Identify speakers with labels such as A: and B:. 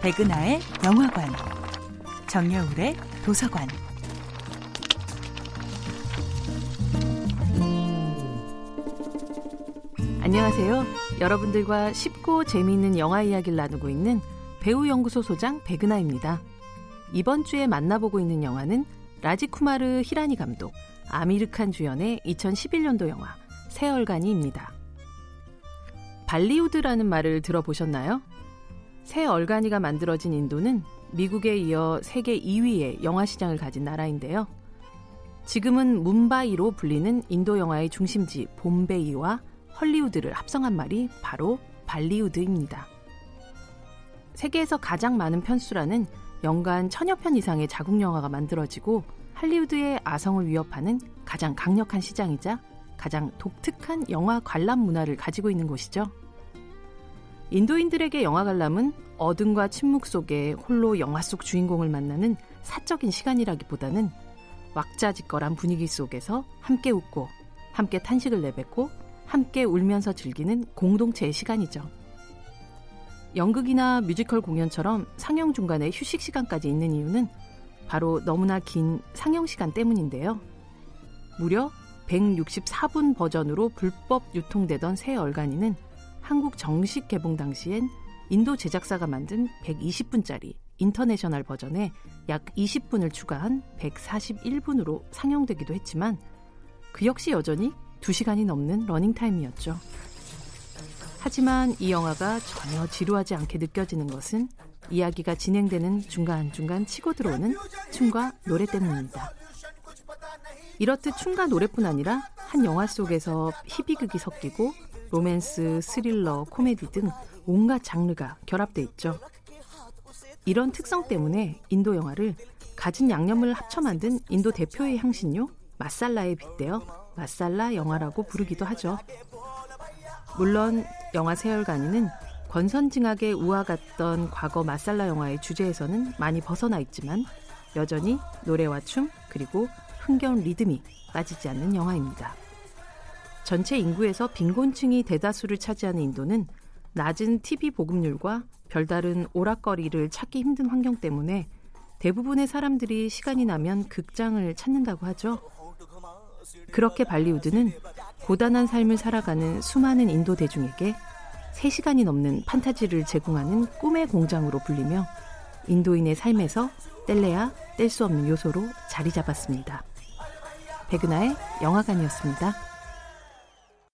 A: 백은하의 영화관, 정여울의 도서관.
B: 안녕하세요. 여러분들과 쉽고 재미있는 영화 이야기를 나누고 있는 배우연구소 소장 백은하입니다. 이번 주에 만나보고 있는 영화는 라지쿠마르 히라니 감독, 아미르칸 주연의 2011년도 영화 새얼간이입니다. 발리우드라는 말을 들어보셨나요? 새 얼간이가 만들어진 인도는 미국에 이어 세계 2위의 영화 시장을 가진 나라인데요. 지금은 문바이로 불리는 인도 영화의 중심지 봄베이와 헐리우드를 합성한 말이 바로 발리우드입니다. 세계에서 가장 많은 편수라는 연간 천여 편 이상의 자국 영화가 만들어지고 할리우드의 아성을 위협하는 가장 강력한 시장이자 가장 독특한 영화 관람 문화를 가지고 있는 곳이죠. 인도인들에게 영화 관람은 어둠과 침묵 속에 홀로 영화 속 주인공을 만나는 사적인 시간이라기보다는 왁자지껄한 분위기 속에서 함께 웃고 함께 탄식을 내뱉고 함께 울면서 즐기는 공동체의 시간이죠. 연극이나 뮤지컬 공연처럼 상영 중간에 휴식 시간까지 있는 이유는 바로 너무나 긴 상영 시간 때문인데요. 무려 164분 버전으로 불법 유통되던 세 얼간이는 한국 정식 개봉 당시엔 인도 제작사가 만든 120분짜리 international 버전에 약 20분을 추가한 141분으로 상영되기도 했지만 그 역시 여전히 2시간이 넘는 러닝타임이었죠. 하지만 이 영화가 전혀 지루하지 않게 느껴지는 것은 이야기가 진행되는 중간중간 치고 들어오는 춤과 노래 때문입니다. 이렇듯 춤과 노래뿐 아니라 한 영화 속에서 희비극이 섞이고 로맨스, 스릴러, 코미디 등 온갖 장르가 결합돼 있죠. 이런 특성 때문에 인도 영화를 갖은 양념을 합쳐 만든 인도 대표의 향신료 마살라에 빗대어 마살라 영화라고 부르기도 하죠. 물론 영화 세 얼간이는 권선징악의 우화 같던 과거 마살라 영화의 주제에서는 많이 벗어나 있지만 여전히 노래와 춤 그리고 흥겨운 리듬이 빠지지 않는 영화입니다. 전체 인구에서 빈곤층이 대다수를 차지하는 인도는 낮은 TV 보급률과 별다른 오락거리를 찾기 힘든 환경 때문에 대부분의 사람들이 시간이 나면 극장을 찾는다고 하죠. 그렇게 발리우드는 고단한 삶을 살아가는 수많은 인도 대중에게 3시간이 넘는 판타지를 제공하는 꿈의 공장으로 불리며 인도인의 삶에서 뗄래야 뗄 수 없는 요소로 자리 잡았습니다. 백은하의 영화관이었습니다.